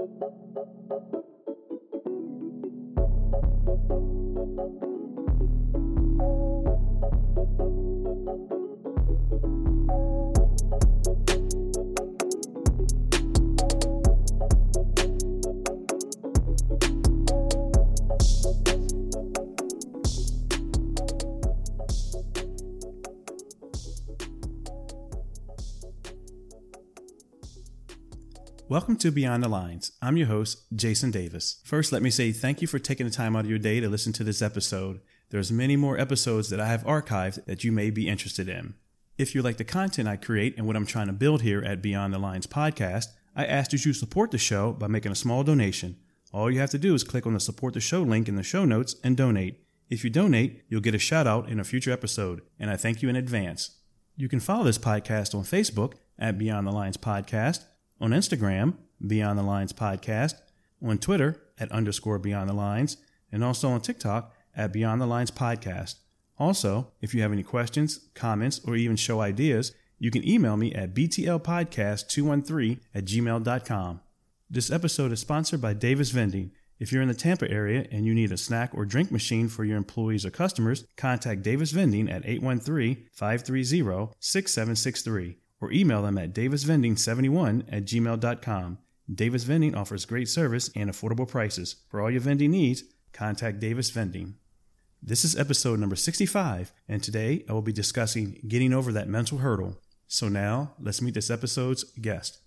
Thank you. Welcome to Beyond the Lines. I'm your host, Jason Davis. First, let me say thank you for taking the time out of your day to listen to this episode. There's many more episodes that I have archived that you may be interested in. If you like the content I create and what I'm trying to build here at Beyond the Lines podcast, I ask that you support the show by making a small donation. All you have to do is click on the support the show link in the show notes and donate. If you donate, you'll get a shout out in a future episode, and I thank you in advance. You can follow this podcast on Facebook at Beyond the Lines Podcast on Instagram, Beyond the Lines Podcast, on Twitter at underscore Beyond the Lines, and also on TikTok at Beyond the Lines Podcast. Also, if you have any questions, comments, or even show ideas, you can email me at btlpodcast213 at gmail.com. This episode is sponsored by Davis Vending. If you're in the Tampa area and you need a snack or drink machine for your employees or customers, contact Davis Vending at 813 530 6763 or email them at davisvending71 at gmail.com. Davis Vending offers great service and affordable prices. For all your vending needs, contact Davis Vending. This is episode number 65, and today I will be discussing getting over that mental hurdle. So now, let's meet this episode's guest.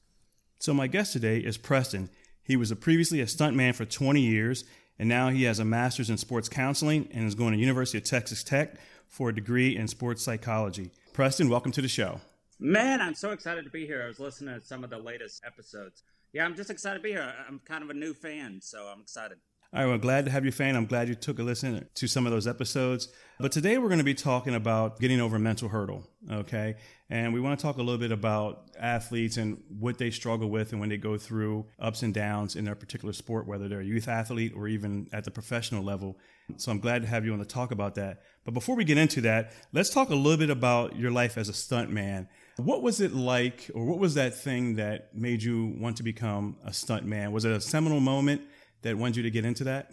So my guest today is Preston. He was a previously a stuntman for 20 years, and now he has a master's in sports counseling and is going to University of Texas Tech for a degree in sports psychology. Preston, welcome to the show. Man, I'm so excited to be here. I was listening to some of the latest episodes. Yeah, I'm just excited to be here. I'm kind of a new fan, so I'm excited. All right, well, glad to have you, fan. I'm glad you took a listen to some of those episodes. But today we're going to be talking about getting over a mental hurdle, okay? And we want to talk a little bit about athletes and what they struggle with and when they go through ups and downs in their particular sport, whether they're a youth athlete or even at the professional level. So I'm glad to have you on to talk about that. But before we get into that, let's talk a little bit about your life as a stuntman. What was it like, or what was that thing that made you want to become a stuntman? Was it a seminal moment? That wanted you to get into that?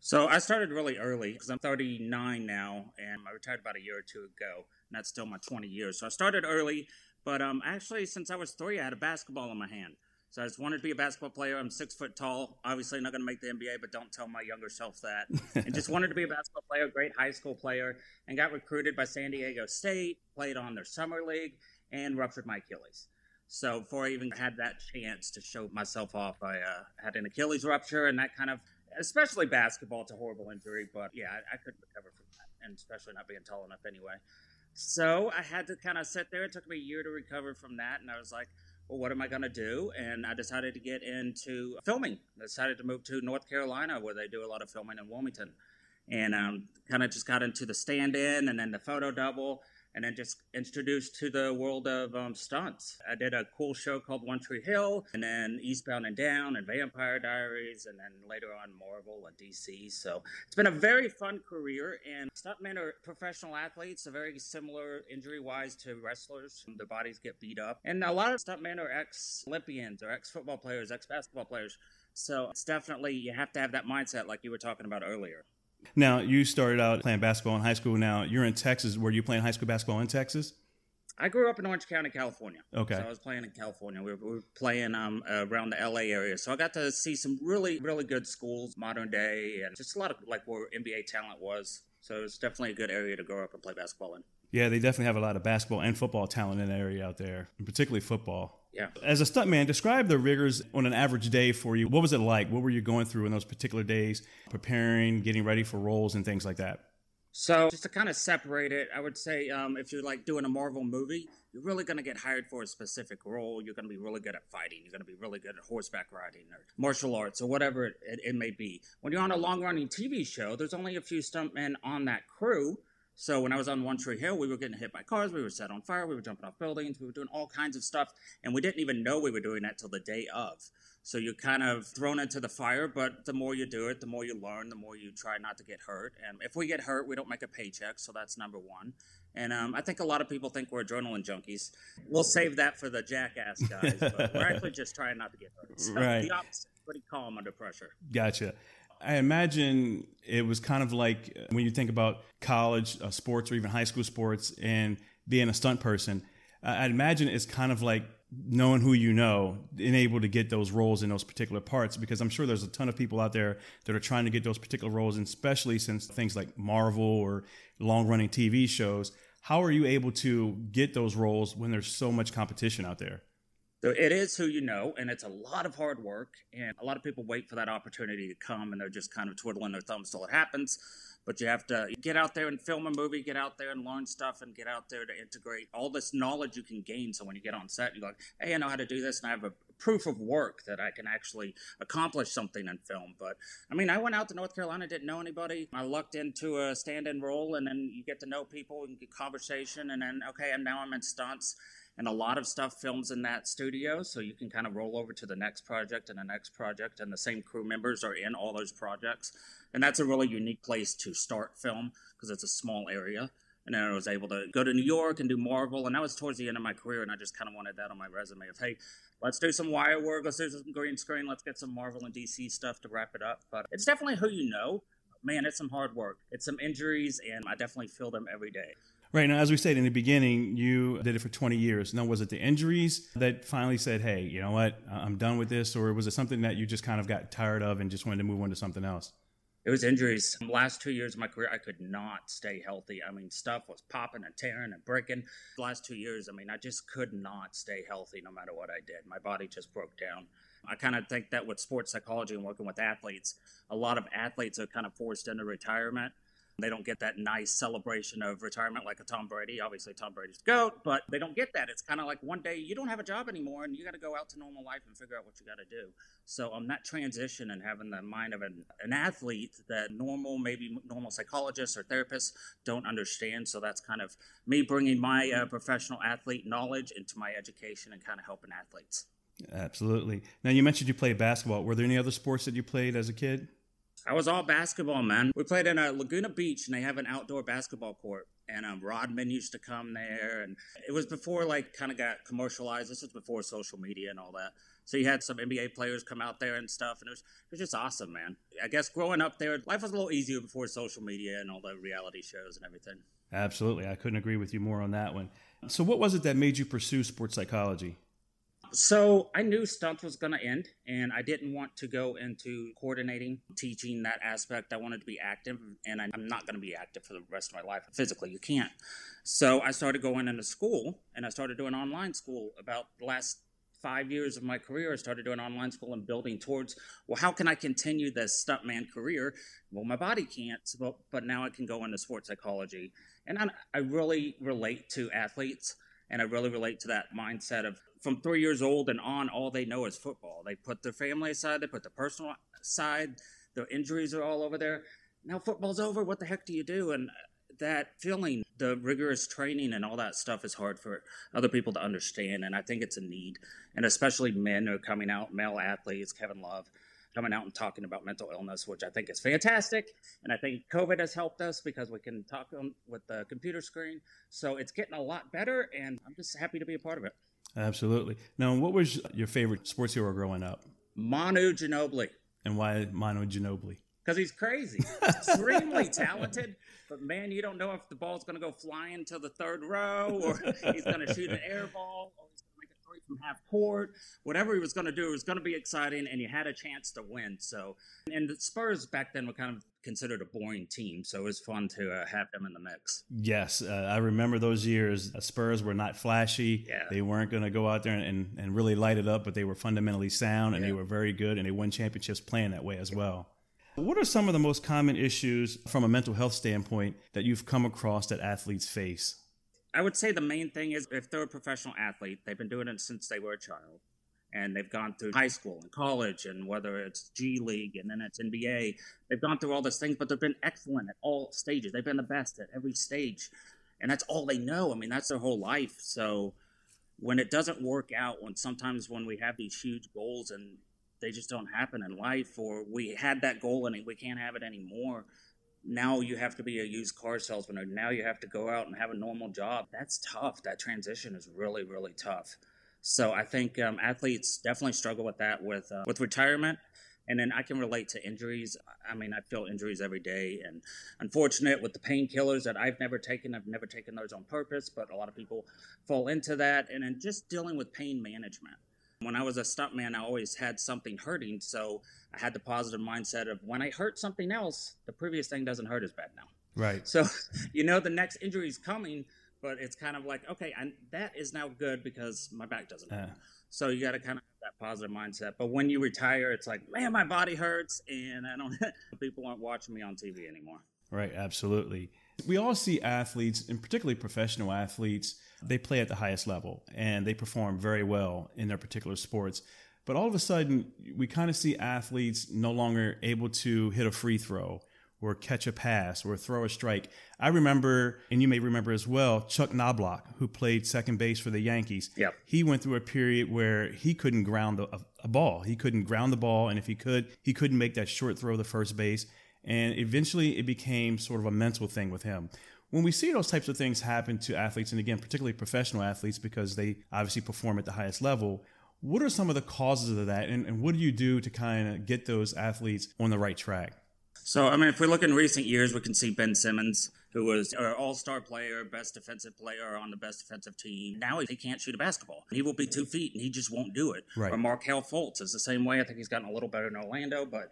So I started really early because I'm 39 now, and I retired about a year or two ago, and that's still my 20 years. So I started early, but um, actually, since I was three, I had a basketball in my hand. So I just wanted to be a basketball player. I'm six foot tall. Obviously, not going to make the NBA, but don't tell my younger self that. and just wanted to be a basketball player, great high school player, and got recruited by San Diego State. Played on their summer league and ruptured my Achilles. So before I even had that chance to show myself off, I uh, had an Achilles rupture, and that kind of, especially basketball, it's a horrible injury. But yeah, I, I couldn't recover from that, and especially not being tall enough anyway. So I had to kind of sit there. It took me a year to recover from that, and I was like, well, what am I going to do? And I decided to get into filming. I decided to move to North Carolina, where they do a lot of filming in Wilmington, and um, kind of just got into the stand-in and then the photo double and then just introduced to the world of um, stunts. I did a cool show called One Tree Hill, and then Eastbound and Down, and Vampire Diaries, and then later on Marvel and DC. So it's been a very fun career. And stuntmen are professional athletes, are very similar injury wise to wrestlers. Their bodies get beat up, and a lot of stuntmen are ex Olympians or ex football players, ex basketball players. So it's definitely you have to have that mindset, like you were talking about earlier. Now, you started out playing basketball in high school. Now, you're in Texas. Were you playing high school basketball in Texas? I grew up in Orange County, California. Okay. So I was playing in California. We were, we were playing um, around the LA area. So I got to see some really, really good schools, modern day, and just a lot of like where NBA talent was. So it's definitely a good area to grow up and play basketball in. Yeah, they definitely have a lot of basketball and football talent in the area out there, and particularly football. Yeah. As a stuntman, describe the rigors on an average day for you. What was it like? What were you going through in those particular days, preparing, getting ready for roles, and things like that? So, just to kind of separate it, I would say um, if you're like doing a Marvel movie, you're really going to get hired for a specific role. You're going to be really good at fighting. You're going to be really good at horseback riding or martial arts or whatever it, it, it may be. When you're on a long running TV show, there's only a few stuntmen on that crew. So when I was on One Tree Hill, we were getting hit by cars, we were set on fire, we were jumping off buildings, we were doing all kinds of stuff, and we didn't even know we were doing that till the day of. So you're kind of thrown into the fire, but the more you do it, the more you learn, the more you try not to get hurt. And if we get hurt, we don't make a paycheck, so that's number one. And um, I think a lot of people think we're adrenaline junkies. We'll save that for the jackass guys, but we're actually just trying not to get hurt. So right. The opposite, pretty calm under pressure. Gotcha. I imagine it was kind of like when you think about college uh, sports or even high school sports and being a stunt person. I'd imagine it's kind of like knowing who you know and able to get those roles in those particular parts because I'm sure there's a ton of people out there that are trying to get those particular roles, and especially since things like Marvel or long running TV shows. How are you able to get those roles when there's so much competition out there? So it is who you know, and it's a lot of hard work. And a lot of people wait for that opportunity to come, and they're just kind of twiddling their thumbs till it happens. But you have to get out there and film a movie, get out there and learn stuff, and get out there to integrate all this knowledge you can gain. So when you get on set, you're like, hey, I know how to do this, and I have a proof of work that I can actually accomplish something in film. But I mean, I went out to North Carolina, didn't know anybody. I lucked into a stand in role, and then you get to know people and get conversation, and then, okay, and now I'm in stunts and a lot of stuff films in that studio so you can kind of roll over to the next project and the next project and the same crew members are in all those projects and that's a really unique place to start film because it's a small area and then I was able to go to New York and do Marvel, and that was towards the end of my career, and I just kind of wanted that on my resume of hey, let's do some wire work, let's do some green screen, let's get some Marvel and DC stuff to wrap it up. But it's definitely who you know. Man, it's some hard work. It's some injuries, and I definitely feel them every day. Right. Now, as we said in the beginning, you did it for 20 years. Now, was it the injuries that finally said, hey, you know what, I'm done with this? Or was it something that you just kind of got tired of and just wanted to move on to something else? It was injuries. Last two years of my career, I could not stay healthy. I mean, stuff was popping and tearing and breaking. Last two years, I mean, I just could not stay healthy no matter what I did. My body just broke down. I kind of think that with sports psychology and working with athletes, a lot of athletes are kind of forced into retirement they don't get that nice celebration of retirement like a Tom Brady. Obviously, Tom Brady's the GOAT, but they don't get that. It's kind of like one day you don't have a job anymore and you got to go out to normal life and figure out what you got to do. So, um, that transition and having the mind of an, an athlete that normal, maybe normal psychologists or therapists don't understand. So, that's kind of me bringing my uh, professional athlete knowledge into my education and kind of helping athletes. Absolutely. Now, you mentioned you played basketball. Were there any other sports that you played as a kid? I was all basketball, man. We played in a Laguna Beach, and they have an outdoor basketball court. And um, Rodman used to come there, and it was before like kind of got commercialized. This was before social media and all that. So you had some NBA players come out there and stuff, and it was it was just awesome, man. I guess growing up there, life was a little easier before social media and all the reality shows and everything. Absolutely, I couldn't agree with you more on that one. So, what was it that made you pursue sports psychology? So I knew stunt was going to end, and I didn't want to go into coordinating, teaching that aspect. I wanted to be active, and I'm not going to be active for the rest of my life physically. You can't. So I started going into school, and I started doing online school about the last five years of my career, I started doing online school and building towards, well, how can I continue this stuntman career? Well, my body can't, but, but now I can go into sports psychology. And I, I really relate to athletes, and I really relate to that mindset of from three years old and on, all they know is football. They put their family aside, they put their personal side, their injuries are all over there. Now football's over. What the heck do you do? And that feeling, the rigorous training and all that stuff is hard for other people to understand. And I think it's a need. And especially men are coming out, male athletes, Kevin Love, coming out and talking about mental illness, which I think is fantastic. And I think COVID has helped us because we can talk with the computer screen. So it's getting a lot better. And I'm just happy to be a part of it. Absolutely. Now, what was your favorite sports hero growing up? Manu Ginobili. And why Manu Ginobili? Because he's crazy, extremely talented. But man, you don't know if the ball's going to go flying to the third row, or he's going to shoot an air ball, from half court. Whatever he was going to do, it was going to be exciting, and you had a chance to win. So, and the Spurs back then were kind of considered a boring team, so it was fun to uh, have them in the mix. Yes, uh, I remember those years. Spurs were not flashy. Yeah. They weren't going to go out there and, and really light it up, but they were fundamentally sound and yeah. they were very good, and they won championships playing that way as well. What are some of the most common issues from a mental health standpoint that you've come across that athletes face? I would say the main thing is if they're a professional athlete, they've been doing it since they were a child and they've gone through high school and college and whether it's G League and then it's NBA. They've gone through all those things, but they've been excellent at all stages. They've been the best at every stage. And that's all they know. I mean, that's their whole life. So when it doesn't work out, when sometimes when we have these huge goals and they just don't happen in life, or we had that goal and we can't have it anymore, now you have to be a used car salesman or now you have to go out and have a normal job. That's tough. That transition is really, really tough. So I think um, athletes definitely struggle with that with uh, with retirement. And then I can relate to injuries. I mean, I feel injuries every day, and unfortunate with the painkillers that I've never taken. I've never taken those on purpose, but a lot of people fall into that. And then just dealing with pain management. When I was a stuntman, I always had something hurting, so I had the positive mindset of when I hurt something else, the previous thing doesn't hurt as bad now. Right. So, you know, the next injury is coming, but it's kind of like, okay, and that is now good because my back doesn't hurt. Uh. So you got to kind of have that positive mindset. But when you retire, it's like, man, my body hurts, and I don't. people aren't watching me on TV anymore. Right. Absolutely. We all see athletes, and particularly professional athletes, they play at the highest level and they perform very well in their particular sports. But all of a sudden, we kind of see athletes no longer able to hit a free throw or catch a pass or throw a strike. I remember, and you may remember as well, Chuck Knobloch, who played second base for the Yankees. Yep. He went through a period where he couldn't ground a, a ball. He couldn't ground the ball, and if he could, he couldn't make that short throw to first base. And eventually, it became sort of a mental thing with him when we see those types of things happen to athletes, and again, particularly professional athletes, because they obviously perform at the highest level, what are some of the causes of that? And, and what do you do to kind of get those athletes on the right track? So, I mean, if we look in recent years, we can see Ben Simmons, who was an all star player, best defensive player on the best defensive team. Now he can't shoot a basketball. He will be two feet and he just won't do it. Right. Or Markelle Fultz is the same way. I think he's gotten a little better in Orlando, but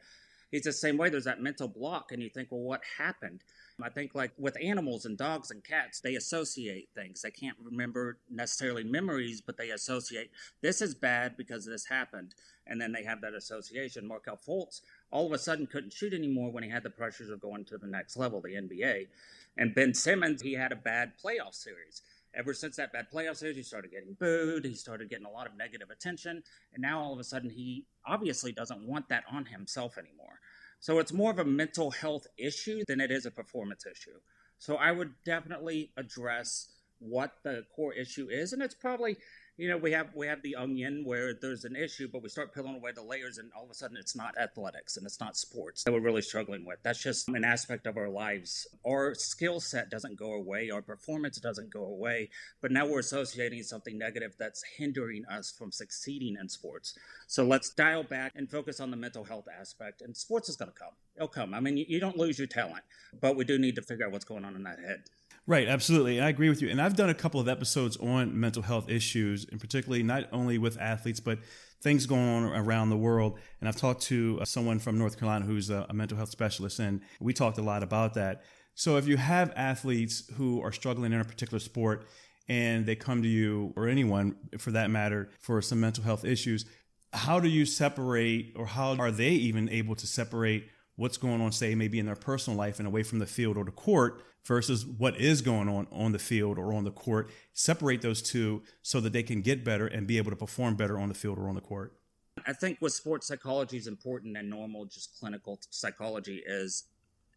he's the same way. There's that mental block, and you think, well, what happened? I think, like with animals and dogs and cats, they associate things. They can't remember necessarily memories, but they associate this is bad because this happened. And then they have that association. Markelle Fultz all of a sudden couldn't shoot anymore when he had the pressures of going to the next level, the NBA. And Ben Simmons, he had a bad playoff series. Ever since that bad playoff series, he started getting booed. He started getting a lot of negative attention. And now all of a sudden, he obviously doesn't want that on himself anymore. So it's more of a mental health issue than it is a performance issue. So I would definitely address what the core issue is, and it's probably you know we have we have the onion where there's an issue but we start peeling away the layers and all of a sudden it's not athletics and it's not sports that we're really struggling with. That's just an aspect of our lives. Our skill set doesn't go away. Our performance doesn't go away. But now we're associating something negative that's hindering us from succeeding in sports. So let's dial back and focus on the mental health aspect. And sports is going to come. It'll come. I mean you, you don't lose your talent but we do need to figure out what's going on in that head Right, absolutely. I agree with you. And I've done a couple of episodes on mental health issues, and particularly not only with athletes, but things going on around the world. And I've talked to uh, someone from North Carolina who's a, a mental health specialist, and we talked a lot about that. So if you have athletes who are struggling in a particular sport and they come to you, or anyone for that matter, for some mental health issues, how do you separate, or how are they even able to separate what's going on, say, maybe in their personal life and away from the field or the court versus what is going on on the field or on the court. Separate those two so that they can get better and be able to perform better on the field or on the court. I think what sports psychology is important and normal, just clinical psychology, is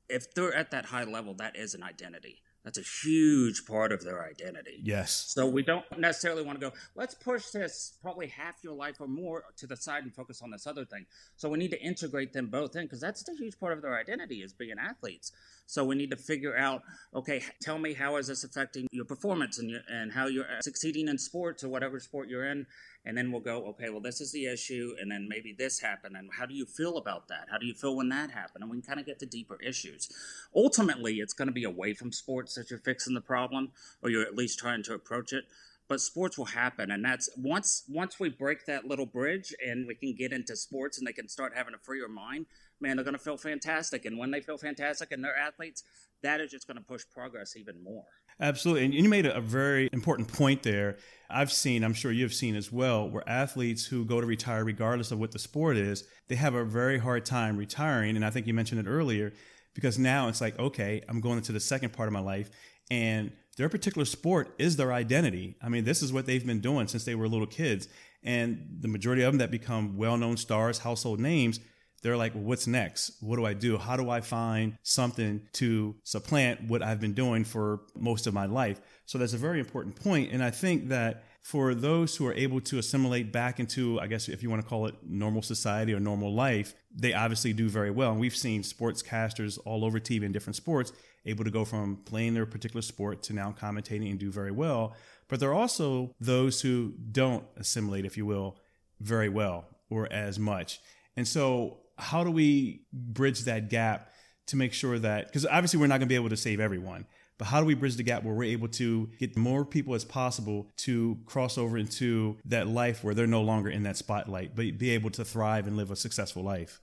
if they're at that high level, that is an identity. That's a huge part of their identity. Yes. So we don't necessarily want to go, let's push this probably half your life or more to the side and focus on this other thing. So we need to integrate them both in because that's a huge part of their identity is being athletes. So we need to figure out, okay, tell me how is this affecting your performance and your, and how you're uh, succeeding in sports or whatever sport you're in, and then we'll go, okay, well this is the issue, and then maybe this happened, and how do you feel about that? How do you feel when that happened? And we can kind of get to deeper issues. Ultimately, it's going to be away from sports that you're fixing the problem, or you're at least trying to approach it but sports will happen and that's once once we break that little bridge and we can get into sports and they can start having a freer mind man, they're going to feel fantastic. And when they feel fantastic and they're athletes, that is just going to push progress even more. Absolutely. And you made a very important point there. I've seen, I'm sure you've seen as well, where athletes who go to retire, regardless of what the sport is, they have a very hard time retiring. And I think you mentioned it earlier, because now it's like, okay, I'm going into the second part of my life. And their particular sport is their identity. I mean, this is what they've been doing since they were little kids. And the majority of them that become well known stars, household names, they're like, well, what's next? What do I do? How do I find something to supplant what I've been doing for most of my life? So that's a very important point. And I think that for those who are able to assimilate back into, I guess, if you want to call it normal society or normal life, they obviously do very well. And we've seen sportscasters all over TV in different sports able to go from playing their particular sport to now commentating and do very well. But there are also those who don't assimilate, if you will, very well or as much. And so, how do we bridge that gap to make sure that, because obviously we're not going to be able to save everyone, but how do we bridge the gap where we're able to get more people as possible to cross over into that life where they're no longer in that spotlight, but be able to thrive and live a successful life?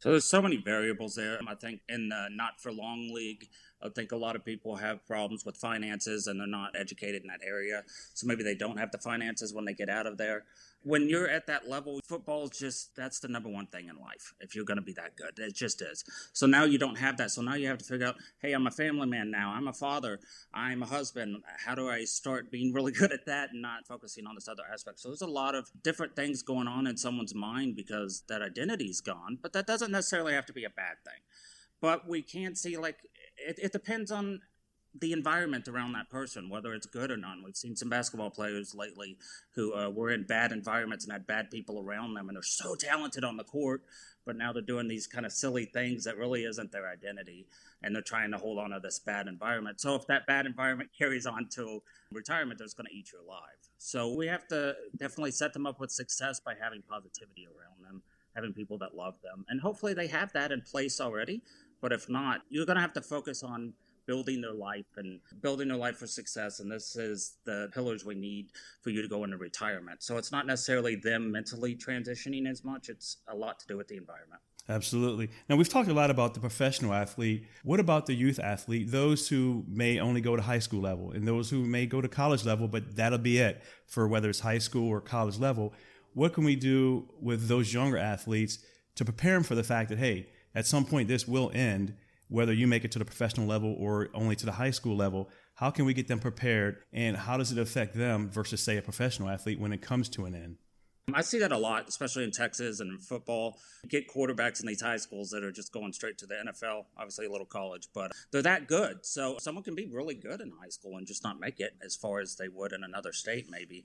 So there's so many variables there. I think in the not for long league, I think a lot of people have problems with finances and they're not educated in that area. So maybe they don't have the finances when they get out of there. When you're at that level, football is just that's the number one thing in life. If you're going to be that good, it just is. So now you don't have that. So now you have to figure out, hey, I'm a family man now. I'm a father. I'm a husband. How do I start being really good at that and not focusing on this other aspect? So there's a lot of different things going on in someone's mind because that identity's gone. But that doesn't necessarily have to be a bad thing. But we can't see like it, it depends on the environment around that person, whether it's good or not. We've seen some basketball players lately who uh, were in bad environments and had bad people around them, and they're so talented on the court, but now they're doing these kind of silly things that really isn't their identity, and they're trying to hold on to this bad environment. So if that bad environment carries on to retirement, it's going to eat you alive. So we have to definitely set them up with success by having positivity around them, having people that love them, and hopefully they have that in place already. But if not, you're going to have to focus on building their life and building their life for success. And this is the pillars we need for you to go into retirement. So it's not necessarily them mentally transitioning as much, it's a lot to do with the environment. Absolutely. Now, we've talked a lot about the professional athlete. What about the youth athlete? Those who may only go to high school level and those who may go to college level, but that'll be it for whether it's high school or college level. What can we do with those younger athletes to prepare them for the fact that, hey, at some point this will end whether you make it to the professional level or only to the high school level, how can we get them prepared and how does it affect them versus, say, a professional athlete when it comes to an end? I see that a lot, especially in Texas and in football. You get quarterbacks in these high schools that are just going straight to the NFL, obviously a little college, but they're that good. So someone can be really good in high school and just not make it as far as they would in another state, maybe.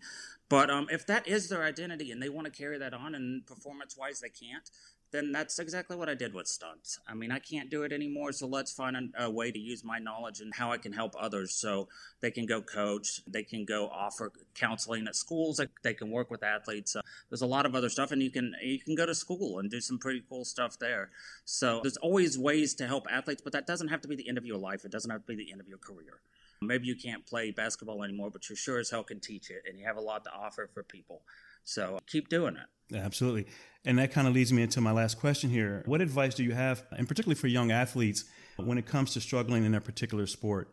But um, if that is their identity and they want to carry that on and performance wise they can't, then that's exactly what I did with stunts. I mean, I can't do it anymore, so let's find a, a, way to use my knowledge and how I can help others so they can go coach, they can go offer counseling at schools, they can work with athletes. Uh, there's a lot of other stuff, and you can you can go to school and do some pretty cool stuff there. So there's always ways to help athletes, but that doesn't have to be the end of your life. It doesn't have to be the end of your career. Maybe you can't play basketball anymore, but you sure as hell can teach it, and you have a lot to offer for people. So keep doing it. Absolutely. And that kind of leads me into my last question here. What advice do you have, and particularly for young athletes, when it comes to struggling in their particular sport?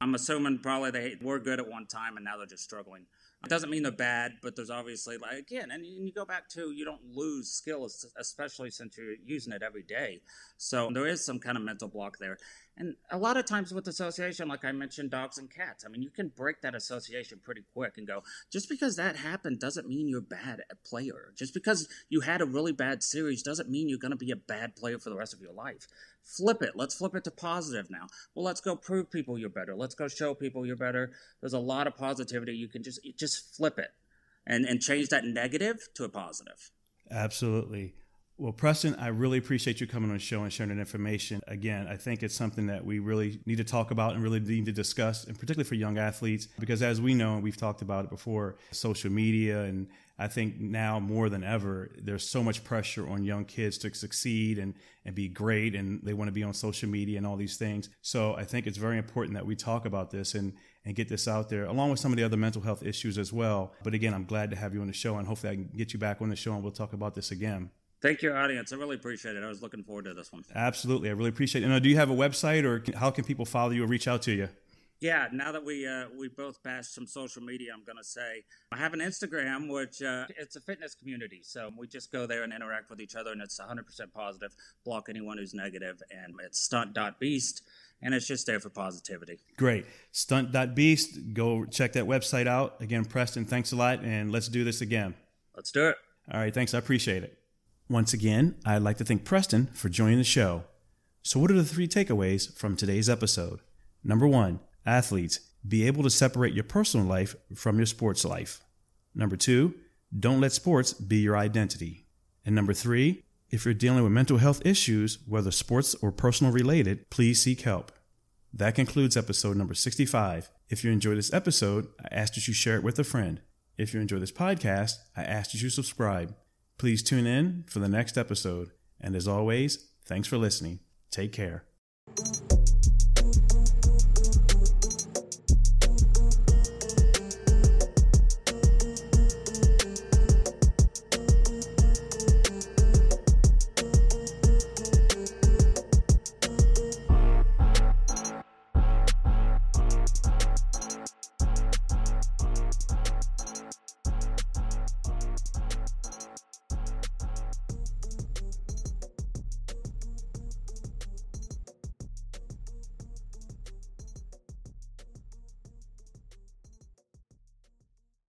I'm assuming probably they were good at one time and now they're just struggling. It doesn't mean they're bad, but there's obviously like again, and you go back to you don't lose skills, especially since you're using it every day. So there is some kind of mental block there. And a lot of times with association, like I mentioned, dogs and cats, I mean, you can break that association pretty quick and go, just because that happened doesn't mean you're bad at player. Just because you had a really bad series doesn't mean you're going to be a bad player for the rest of your life. Flip it. Let's flip it to positive now. Well, let's go prove people you're better. Let's go show people you're better. There's a lot of positivity. You can just just flip it and, and change that negative to a positive. Absolutely. Well, Preston, I really appreciate you coming on the show and sharing that information. Again, I think it's something that we really need to talk about and really need to discuss, and particularly for young athletes, because as we know, and we've talked about it before, social media, and I think now more than ever, there's so much pressure on young kids to succeed and, and be great, and they want to be on social media and all these things. So I think it's very important that we talk about this and, and get this out there, along with some of the other mental health issues as well. But again, I'm glad to have you on the show, and hopefully I can get you back on the show and we'll talk about this again. Thank you, audience. I really appreciate it. I was looking forward to this one. Absolutely. I really appreciate it. And do you have a website or how can people follow you or reach out to you? Yeah, now that we uh, we both bashed some social media, I'm gonna say I have an Instagram, which uh, it's a fitness community. So we just go there and interact with each other, and it's 100% positive. Block anyone who's negative, and it's stunt.beast, and it's just there for positivity. Great, stunt.beast. Go check that website out. Again, Preston, thanks a lot, and let's do this again. Let's do it. All right, thanks. I appreciate it. Once again, I'd like to thank Preston for joining the show. So, what are the three takeaways from today's episode? Number one, athletes, be able to separate your personal life from your sports life. Number two, don't let sports be your identity. And number three, if you're dealing with mental health issues, whether sports or personal related, please seek help. That concludes episode number 65. If you enjoyed this episode, I ask that you share it with a friend. If you enjoy this podcast, I ask that you subscribe. Please tune in for the next episode. And as always, thanks for listening. Take care.